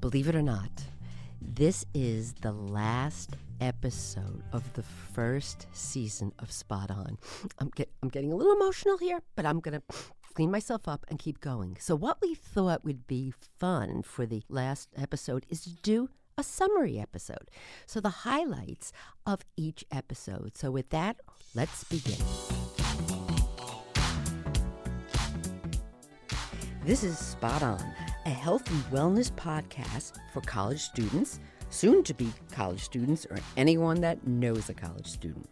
Believe it or not, this is the last episode of the first season of Spot On. I'm, get, I'm getting a little emotional here, but I'm going to clean myself up and keep going. So, what we thought would be fun for the last episode is to do a summary episode. So, the highlights of each episode. So, with that, let's begin. This is Spot On, a health and wellness podcast for college students, soon to be college students, or anyone that knows a college student.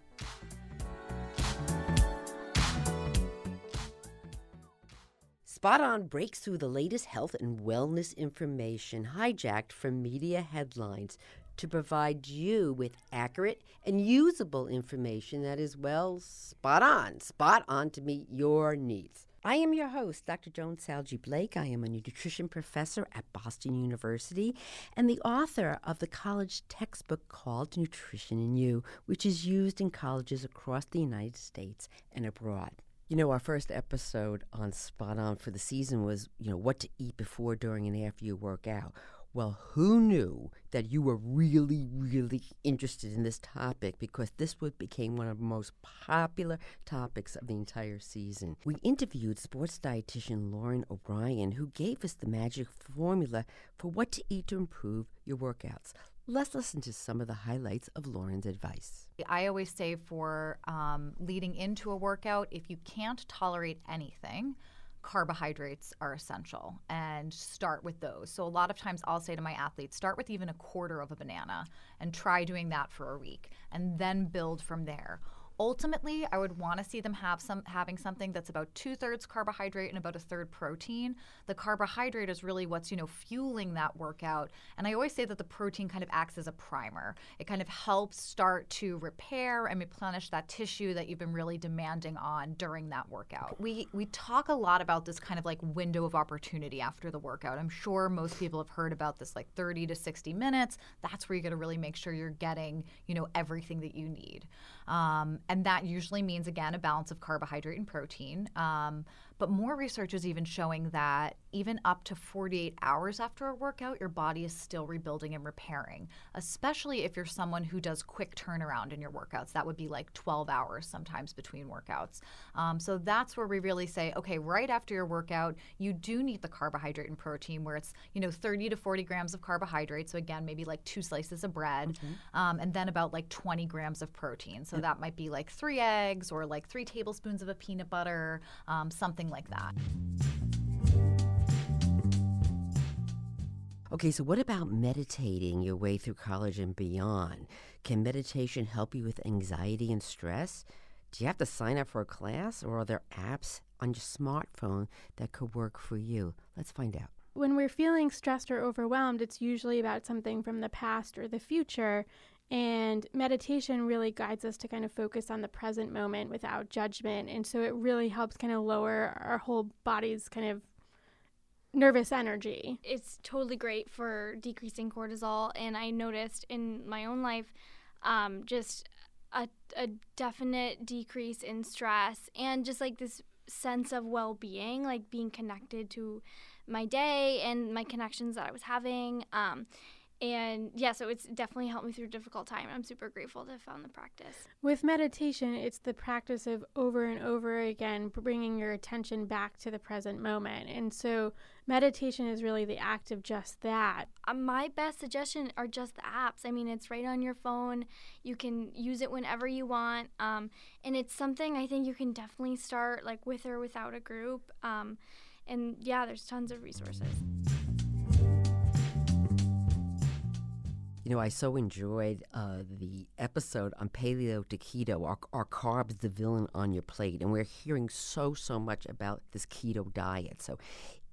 Spot On breaks through the latest health and wellness information hijacked from media headlines to provide you with accurate and usable information that is, well, spot on, spot on to meet your needs. I am your host, Dr. Joan Salge Blake. I am a nutrition professor at Boston University and the author of the college textbook called Nutrition and You, which is used in colleges across the United States and abroad. You know, our first episode on Spot On for the season was, you know, what to eat before, during, and after you work out. Well, who knew that you were really, really interested in this topic because this would became one of the most popular topics of the entire season. We interviewed sports dietitian Lauren O'Brien, who gave us the magic formula for what to eat to improve your workouts. Let's listen to some of the highlights of Lauren's advice. I always say for um, leading into a workout, if you can't tolerate anything, carbohydrates are essential and start with those. So, a lot of times I'll say to my athletes, start with even a quarter of a banana and try doing that for a week and then build from there ultimately i would want to see them have some having something that's about two-thirds carbohydrate and about a third protein. The carbohydrate is really what's you know fueling that workout. And i always say that the protein kind of acts as a primer. It kind of helps start to repair and replenish that tissue that you've been really demanding on during that workout. We we talk a lot about this kind of like window of opportunity after the workout. I'm sure most people have heard about this like 30 to 60 minutes. That's where you're going to really make sure you're getting you know everything that you need. Um, and that usually means, again, a balance of carbohydrate and protein. Um, but more research is even showing that even up to 48 hours after a workout, your body is still rebuilding and repairing, especially if you're someone who does quick turnaround in your workouts. That would be like 12 hours sometimes between workouts. Um, so that's where we really say, okay, right after your workout, you do need the carbohydrate and protein, where it's, you know, 30 to 40 grams of carbohydrate. So again, maybe like two slices of bread, mm-hmm. um, and then about like 20 grams of protein. So that might be like three eggs or like three tablespoons of a peanut butter, um, something like that. Okay, so what about meditating your way through college and beyond? Can meditation help you with anxiety and stress? Do you have to sign up for a class or are there apps on your smartphone that could work for you? Let's find out. When we're feeling stressed or overwhelmed, it's usually about something from the past or the future. And meditation really guides us to kind of focus on the present moment without judgment. And so it really helps kind of lower our whole body's kind of nervous energy. It's totally great for decreasing cortisol. And I noticed in my own life um, just a, a definite decrease in stress and just like this sense of well being, like being connected to my day and my connections that I was having. Um, and yeah, so it's definitely helped me through a difficult time. I'm super grateful to have found the practice. With meditation, it's the practice of over and over again bringing your attention back to the present moment. And so meditation is really the act of just that. Uh, my best suggestion are just the apps. I mean, it's right on your phone. You can use it whenever you want. Um, and it's something I think you can definitely start like with or without a group. Um, and yeah, there's tons of resources. You know, I so enjoyed uh, the episode on paleo to keto. Are, are carbs the villain on your plate? And we're hearing so, so much about this keto diet. So,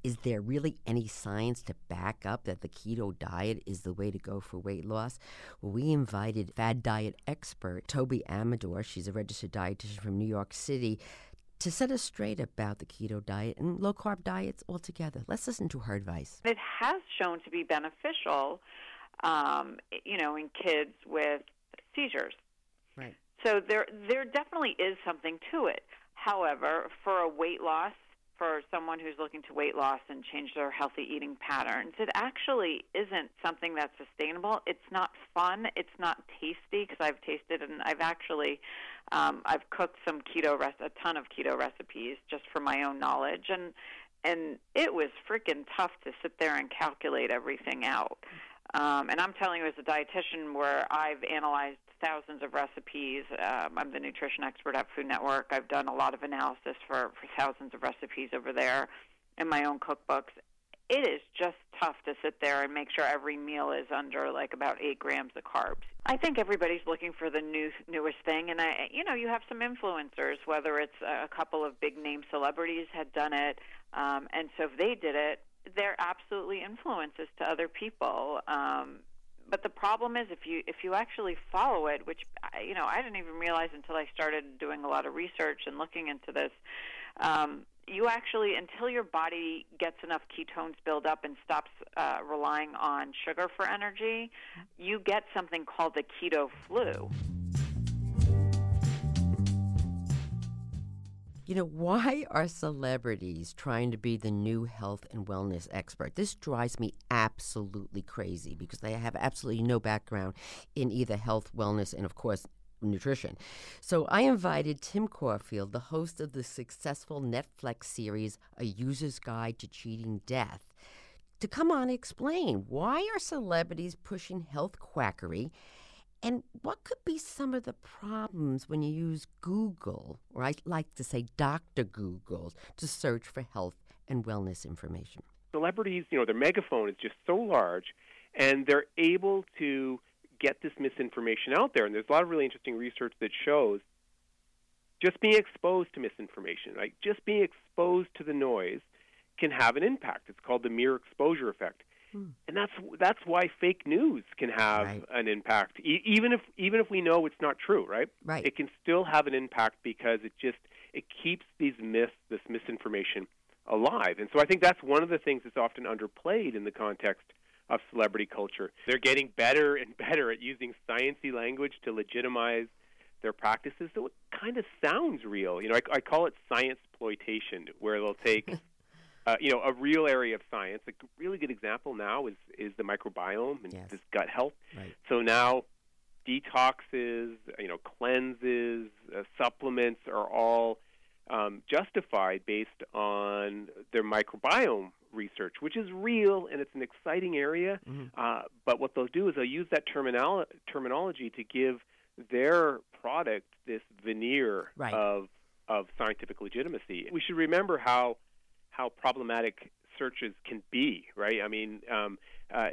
is there really any science to back up that the keto diet is the way to go for weight loss? Well, we invited fad diet expert Toby Amidor. She's a registered dietitian from New York City to set us straight about the keto diet and low carb diets altogether. Let's listen to her advice. It has shown to be beneficial um, you know, in kids with seizures. Right. So there, there definitely is something to it. However, for a weight loss for someone who's looking to weight loss and change their healthy eating patterns. It actually isn't something that's sustainable. It's not fun. It's not tasty because I've tasted and I've actually um, I've cooked some keto res- a ton of keto recipes just for my own knowledge and and it was freaking tough to sit there and calculate everything out. Um, and I'm telling you, as a dietitian, where I've analyzed thousands of recipes, um, I'm the nutrition expert at Food Network. I've done a lot of analysis for, for thousands of recipes over there in my own cookbooks. It is just tough to sit there and make sure every meal is under like about eight grams of carbs. I think everybody's looking for the new newest thing, and I, you know, you have some influencers, whether it's a couple of big name celebrities had done it, um, and so if they did it, they're absolutely influences to other people. Um, but the problem is if you if you actually follow it, which you know I didn't even realize until I started doing a lot of research and looking into this. Um, you actually, until your body gets enough ketones build up and stops uh, relying on sugar for energy, you get something called the keto flu. You know, why are celebrities trying to be the new health and wellness expert? This drives me absolutely crazy because they have absolutely no background in either health, wellness, and of course, nutrition. So I invited Tim Caulfield, the host of the successful Netflix series A User's Guide to Cheating Death, to come on and explain why are celebrities pushing health quackery and what could be some of the problems when you use Google, or I like to say Dr. Google, to search for health and wellness information? Celebrities, you know, their megaphone is just so large, and they're able to get this misinformation out there. And there's a lot of really interesting research that shows just being exposed to misinformation, like just being exposed to the noise, can have an impact. It's called the mere exposure effect. Hmm. And that's that's why fake news can have right. an impact, e- even if even if we know it's not true, right? Right. It can still have an impact because it just it keeps these myths, this misinformation, alive. And so I think that's one of the things that's often underplayed in the context of celebrity culture. They're getting better and better at using sciency language to legitimize their practices. So it kind of sounds real. You know, I, I call it science exploitation, where they'll take uh, you know, a real area of science. A really good example now is is the microbiome and yes. this gut health. Right. So now, detoxes, you know, cleanses, uh, supplements are all um, justified based on their microbiome research, which is real and it's an exciting area. Mm-hmm. Uh, but what they'll do is they'll use that terminolo- terminology to give their product this veneer right. of of scientific legitimacy. We should remember how how problematic searches can be, right? I mean, um, uh,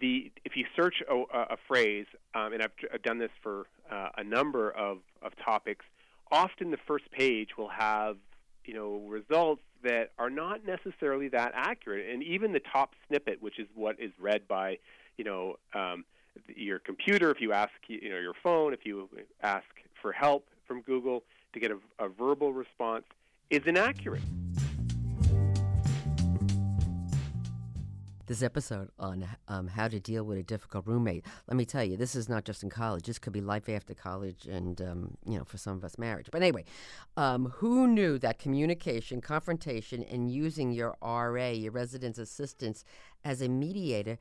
the if you search a, a phrase, um, and I've, I've, done this for uh, a number of, of topics, often the first page will have you know results that are not necessarily that accurate, and even the top snippet, which is what is read by you know um, your computer, if you ask you know your phone, if you ask for help from Google to get a, a verbal response, is inaccurate. This episode on um, how to deal with a difficult roommate. Let me tell you, this is not just in college. This could be life after college, and um, you know, for some of us, marriage. But anyway, um, who knew that communication, confrontation, and using your RA, your residence assistance, as a mediator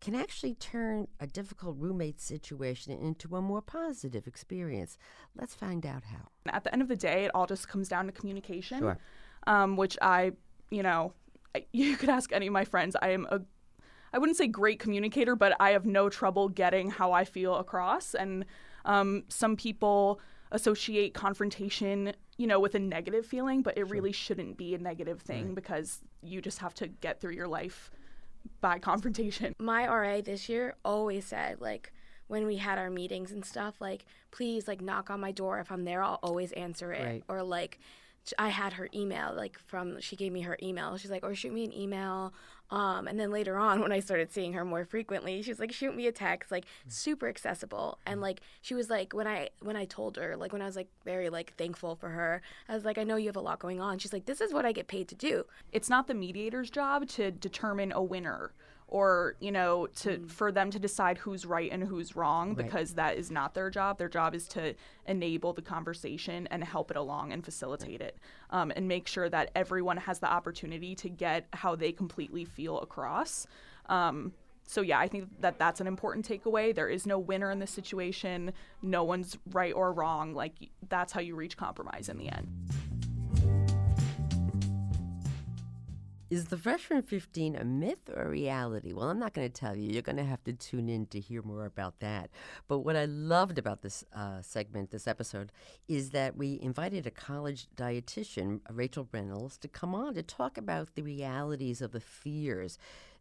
can actually turn a difficult roommate situation into a more positive experience. Let's find out how. At the end of the day, it all just comes down to communication, sure. um, which I, you know, you could ask any of my friends. I am a I wouldn't say great communicator, but I have no trouble getting how I feel across. And um, some people associate confrontation, you know, with a negative feeling, but it sure. really shouldn't be a negative thing right. because you just have to get through your life by confrontation. My RA this year always said, like, when we had our meetings and stuff, like, please, like, knock on my door. If I'm there, I'll always answer it. Right. Or, like, I had her email, like from she gave me her email. She's like, or shoot me an email. Um, and then later on, when I started seeing her more frequently, she's like, shoot me a text, like super accessible. And like she was like, when I when I told her, like when I was like very like thankful for her, I was like, I know you have a lot going on. She's like, this is what I get paid to do. It's not the mediator's job to determine a winner or you know to for them to decide who's right and who's wrong Right. because that is not their job. Their job is to enable the conversation and help it along and facilitate it um, and make sure that everyone has the opportunity to get how they completely feel across um, so yeah i think that that's an important takeaway. There is no winner in this situation. No one's right or wrong. Like that's how you reach compromise in the end Is the freshman 15 a myth or a reality? Well, I'm not going to tell you. You're going to have to tune in to hear more about that. But what I loved about this uh, segment, this episode, is that we invited a college dietitian, Rachel Reynolds, to come on to talk about the realities of the fears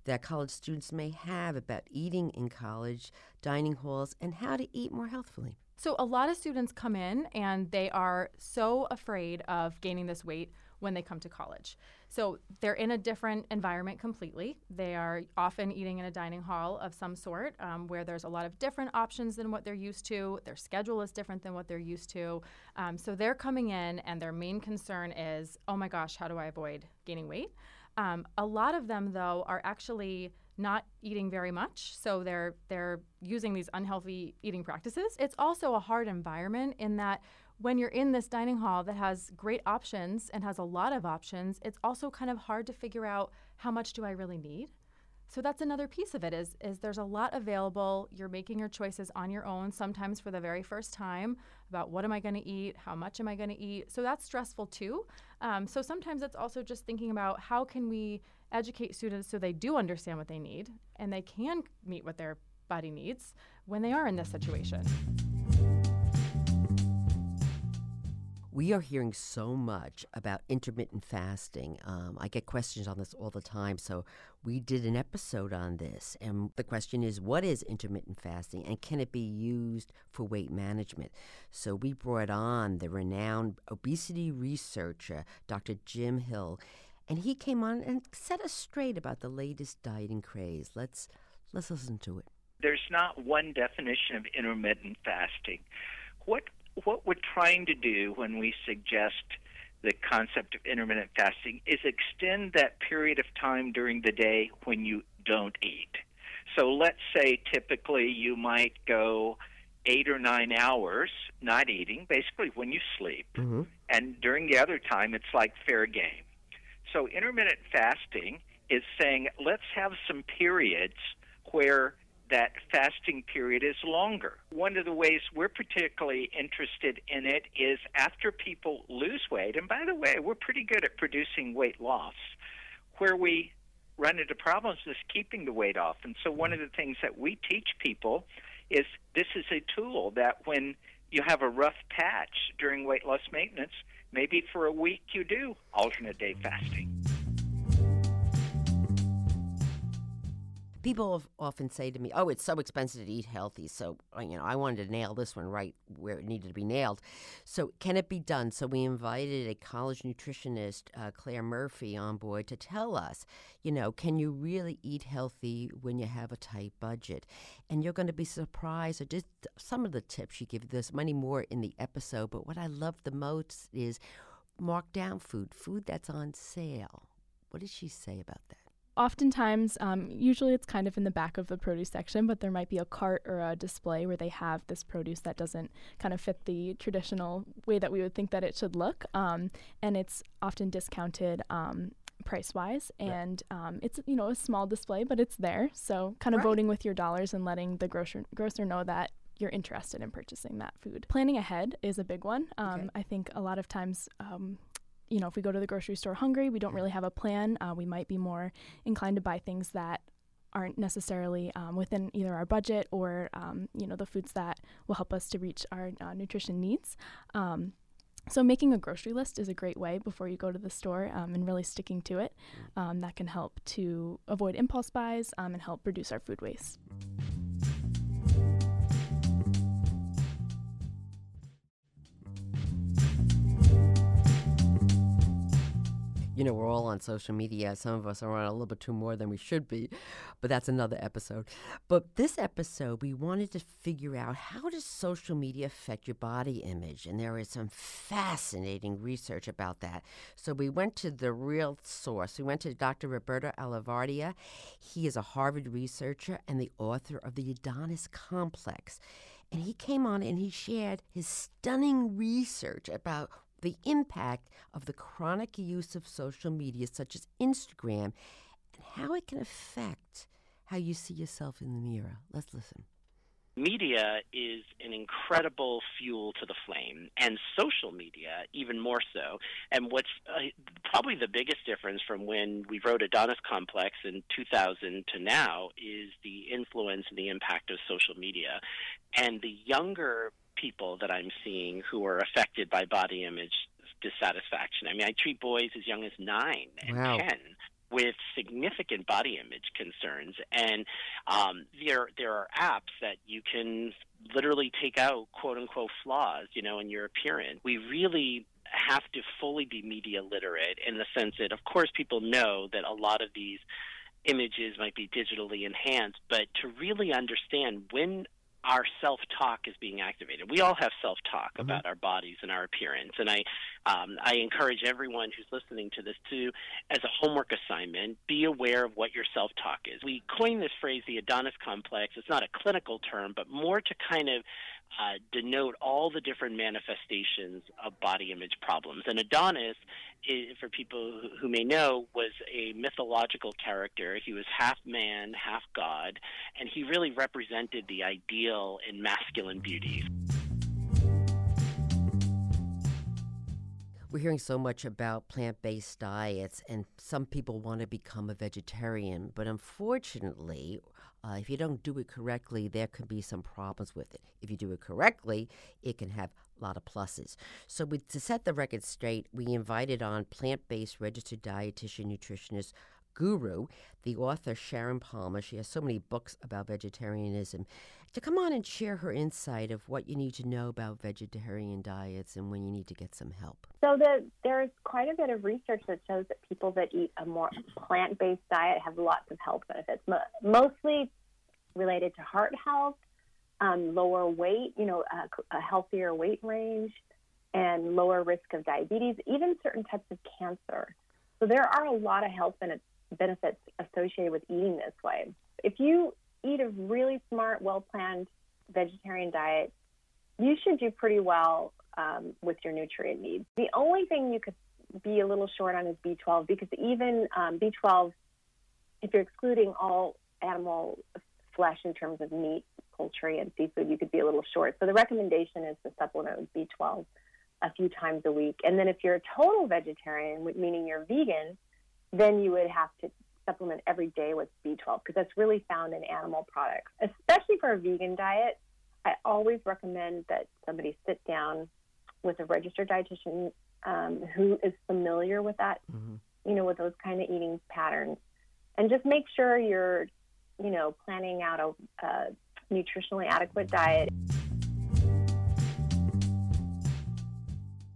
that college students may have about eating in college dining halls and how to eat more healthfully. So, a lot of students come in and they are so afraid of gaining this weight when they come to college. So, they're in a different environment completely. They are often eating in a dining hall of some sort um, where there's a lot of different options than what they're used to. Their schedule is different than what they're used to. Um, so, they're coming in and their main concern is, oh my gosh, how do I avoid gaining weight? Um, a lot of them, though, are actually not eating very much, so they're they're using these unhealthy eating practices. It's also a hard environment in that when you're in this dining hall that has great options and has a lot of options, it's also kind of hard to figure out how much do I really need. So that's another piece of it is is there's a lot available. You're making your choices on your own sometimes for the very first time about what am I going to eat, how much am I going to eat. So that's stressful too. Um, so sometimes it's also just thinking about how can we educate students so they do understand what they need and they can meet what their body needs when they are in this situation. We are hearing so much about intermittent fasting. Um, I get questions on this all the time. So, we did an episode on this. And the question is what is intermittent fasting and can it be used for weight management? So, we brought on the renowned obesity researcher, Dr. Jim Hill, and he came on and set us straight about the latest dieting craze. Let's, let's listen to it. There's not one definition of intermittent fasting. What what we're trying to do when we suggest the concept of intermittent fasting is extend that period of time during the day when you don't eat. So let's say typically you might go eight or nine hours not eating, basically when you sleep, Mm-hmm. and during the other time it's like fair game. So intermittent fasting is saying let's have some periods where that fasting period is longer. One of the ways we're particularly interested in it is after people lose weight, and by the way, we're pretty good at producing weight loss, where we run into problems is keeping the weight off. And so one of the things that we teach people is this is a tool that when you have a rough patch during weight loss maintenance, maybe for a week you do alternate day fasting. People often say to me, "Oh, it's so expensive to eat healthy." So, uh, you know, I wanted to nail this one right where it needed to be nailed. So, can it be done? So, we invited a college nutritionist, uh, Claire Murphy, on board to tell us, you know, can you really eat healthy when you have a tight budget? And you're going to be surprised at just some of the tips she gives. There's many more in the episode, but what I love the most is mark down food, food that's on sale. What did she say about that? Oftentimes, um, usually it's kind of in the back of the produce section, but there might be a cart or a display where they have this produce that doesn't kind of fit the traditional way that we would think that it should look. Um, and it's often discounted um, price wise. And um, it's, you know, a small display, but it's there. So kind of Right. voting with your dollars and letting the grocer, grocer know that you're interested in purchasing that food. Planning ahead is a big one. Um, Okay. I think a lot of times, um, you know, if we go to the grocery store hungry, we don't really have a plan. Uh, we might be more inclined to buy things that aren't necessarily um, within either our budget or, um, you know, the foods that will help us to reach our uh, nutrition needs. Um, so making a grocery list is a great way before you go to the store um, and really sticking to it. Um, that can help to avoid impulse buys um, and help reduce our food waste. You know, we're all on social media. Some of us are on a little bit too more than we should be, but that's another episode. But this episode, we wanted to figure out how does social media affect your body image? And there is some fascinating research about that. So we went to the real source. We went to Dr. Roberto Olivardia. He is a Harvard researcher and the author of the Adonis Complex. And he came on and he shared his stunning research about the impact of the chronic use of social media, such as Instagram, and how it can affect how you see yourself in the mirror. Let's listen. Media is an incredible fuel to the flame, and social media even more so. And what's uh, probably the biggest difference from when we wrote Adonis Complex in 2000 to now is the influence and the impact of social media. And the younger people that I'm seeing who are affected by body image dissatisfaction. I mean, I treat boys as young as nine and Wow. ten with significant body image concerns, and um, there there are apps that you can literally take out quote unquote flaws, you know, in your appearance. We really have to fully be media literate in the sense that, of course, people know that a lot of these images might be digitally enhanced, but to really understand when our self talk is being activated. We all have self talk about our bodies and our appearance, and I um, I encourage everyone who's listening to this to, as a homework assignment, be aware of what your self talk is. We coined this phrase, the Adonis complex. It's not a clinical term, but more to kind of uh, denote all the different manifestations of body image problems. And Adonis, is, for people who- who may know, was a mythological character. He was half man, half god, and he really represented the ideal in masculine beauty. We're hearing so much about plant based diets, and some people want to become a vegetarian. But unfortunately, uh, if you don't do it correctly, there could be some problems with it. If you do it correctly, it can have a lot of pluses. So, we, to set the record straight, we invited on plant based registered dietitian nutritionist guru, the author Sharon Palmer. She has so many books about vegetarianism to come on and share her insight of what you need to know about vegetarian diets and when you need to get some help. So the, there's quite a bit of research that shows that people that eat a more plant-based diet have lots of health benefits, mostly related to heart health, um, lower weight, you know, a, a healthier weight range, and lower risk of diabetes, even certain types of cancer. So there are a lot of health bene- benefits associated with eating this way. If you eat a really smart, well-planned vegetarian diet, you should do pretty well um, with your nutrient needs. The only thing you could be a little short on is B12 because even um, B12, if you're excluding all animal flesh in terms of meat, poultry, and seafood, you could be a little short. So the recommendation is to supplement with B12 a few times a week. And then if you're a total vegetarian, meaning you're vegan, then you would have to supplement every day with B12 because that's really found in animal products. Especially for a vegan diet, I always recommend that somebody sit down with a registered dietitian um, who is familiar with that, you know, with those kind of eating patterns, and just make sure you're, you know, planning out a, a nutritionally adequate diet.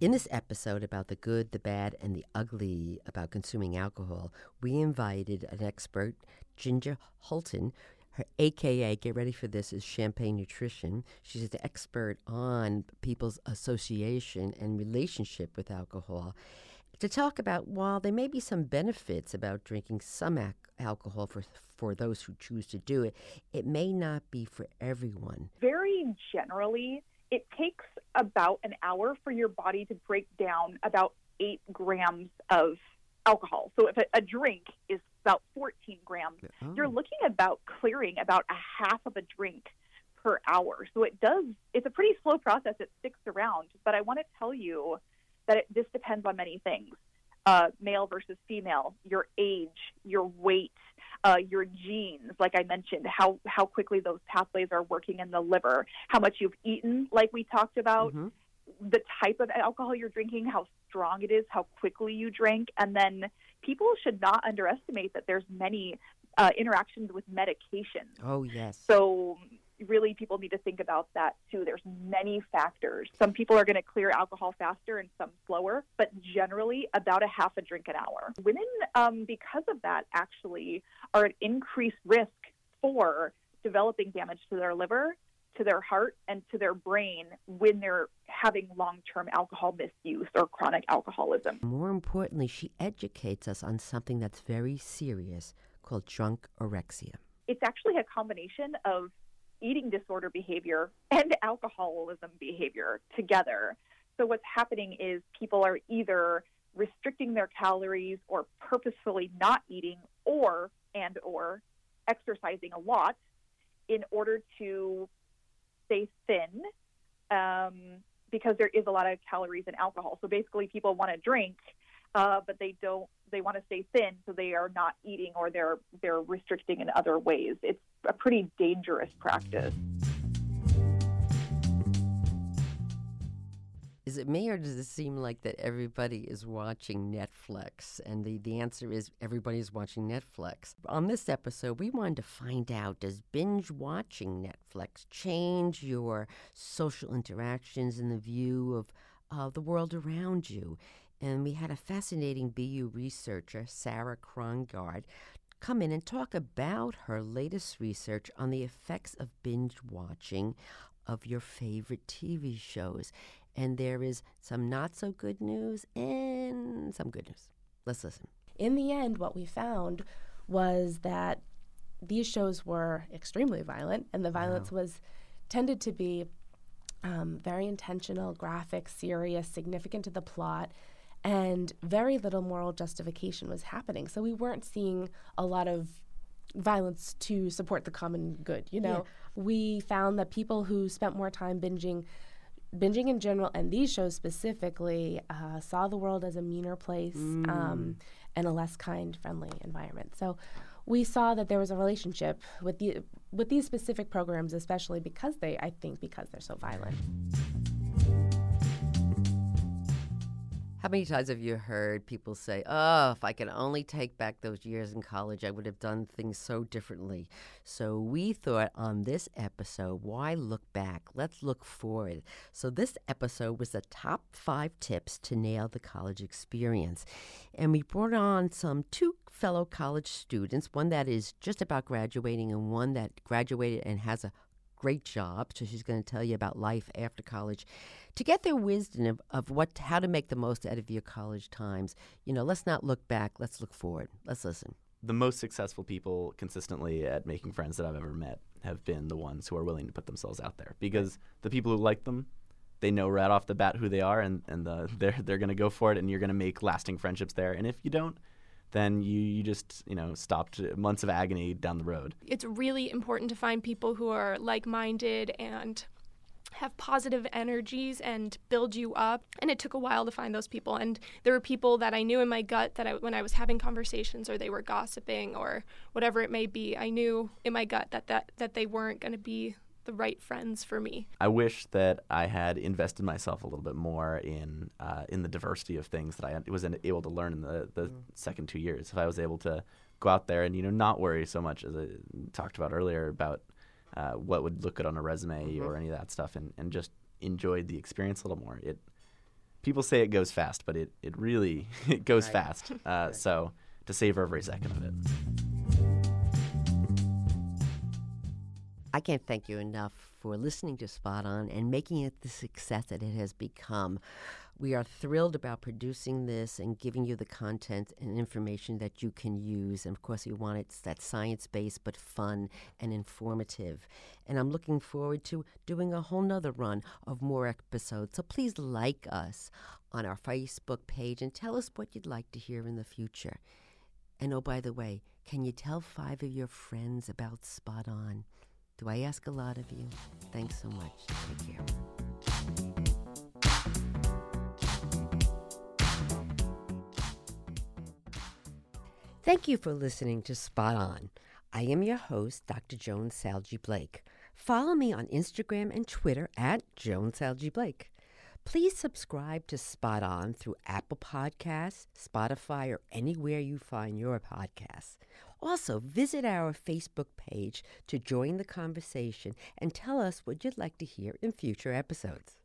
In this episode about the good, the bad, and the ugly about consuming alcohol, we invited an expert, Ginger Hultin. Her AKA, get ready for this, is Champagne Nutrition. She's an expert on people's association and relationship with alcohol. To talk about while there may be some benefits about drinking some ac- alcohol for for those who choose to do it, it may not be for everyone. very generally, it takes about an hour for your body to break down about eight grams of alcohol. So if a, a drink is about 14 grams, you're looking about clearing about a half of a drink per hour. So it does, it's a pretty slow process. It sticks around. But I want to tell you that it, this depends on many things uh, male versus female, your age, your weight, uh, your genes, like I mentioned, how, how quickly those pathways are working in the liver, how much you've eaten, like we talked about, the type of alcohol you're drinking, how strong it is, how quickly you drink, and then people should not underestimate that there's many uh, interactions with medication. Oh, yes. So really people need to think about that too. There's many factors. Some people are going to clear alcohol faster and some slower, but generally about a half a drink an hour. Women, um, because of that, actually are at increased risk for developing damage to their liver, to their heart, and to their brain when they're having long term alcohol misuse or chronic alcoholism. More importantly, she educates us on something that's very serious called drunk orexia. It's actually a combination of eating disorder behavior and alcoholism behavior together. So what's happening is people are either restricting their calories or purposefully not eating or and or exercising a lot in order to stay thin um, because there is a lot of calories in alcohol. So basically, people want to drink, uh, but they don't. They want to stay thin, so they are not eating or they're they're restricting in other ways. It's a pretty dangerous practice. Is it me or does it seem like that everybody is watching Netflix? And the, the answer is everybody is watching Netflix. On this episode, we wanted to find out does binge watching Netflix change your social interactions and the view of uh, the world around you? And we had a fascinating BU researcher, Sarah Krongard, come in and talk about her latest research on the effects of binge watching of your favorite TV shows. And there is some not so good news and some good news. Let's listen. In the end, what we found was that these shows were extremely violent, and the violence wow. was tended to be um, very intentional, graphic, serious, significant to the plot, and very little moral justification was happening. So we weren't seeing a lot of violence to support the common good. You know, yeah. we found that people who spent more time binging binging in general and these shows specifically uh, saw the world as a meaner place mm. um, and a less kind friendly environment so we saw that there was a relationship with the with these specific programs especially because they i think because they're so violent How many times have you heard people say, Oh, if I could only take back those years in college, I would have done things so differently? So we thought on this episode, why look back? Let's look forward. So this episode was the top five tips to nail the college experience. And we brought on some two fellow college students, one that is just about graduating and one that graduated and has a great job. So she's going to tell you about life after college to get their wisdom of, of what how to make the most out of your college times. You know, let's not look back. Let's look forward. Let's listen. The most successful people consistently at making friends that I've ever met have been the ones who are willing to put themselves out there because the people who like them they know right off the bat who they are and, and the, they're, they're going to go for it and you're going to make lasting friendships there and if you don't then you, you just you know stopped uh, months of agony down the road. It's really important to find people who are like-minded and have positive energies and build you up. And it took a while to find those people. And there were people that I knew in my gut that I, when I was having conversations or they were gossiping or whatever it may be, I knew in my gut that that, that they weren't going to be the right friends for me. I wish that I had invested myself a little bit more in uh, in the diversity of things that I was able to learn in the, the mm. second two years. If I was able to go out there and you know not worry so much as I talked about earlier about uh, what would look good on a resume mm-hmm. or any of that stuff, and, and just enjoyed the experience a little more. It people say it goes fast, but it it really it goes right. fast. Uh, right. So to savor every second of it. I can't thank you enough for listening to Spot On and making it the success that it has become. We are thrilled about producing this and giving you the content and information that you can use. And of course, we want it that science based but fun and informative. And I'm looking forward to doing a whole nother run of more episodes. So please like us on our Facebook page and tell us what you'd like to hear in the future. And oh, by the way, can you tell five of your friends about Spot On? Do I ask a lot of you? Thanks so much. Take care. Thank you for listening to Spot On. I am your host, Dr. Joan Salge Blake. Follow me on Instagram and Twitter at Joan Salge Blake. Please subscribe to Spot On through Apple Podcasts, Spotify, or anywhere you find your podcasts. Also, visit our Facebook page to join the conversation and tell us what you'd like to hear in future episodes.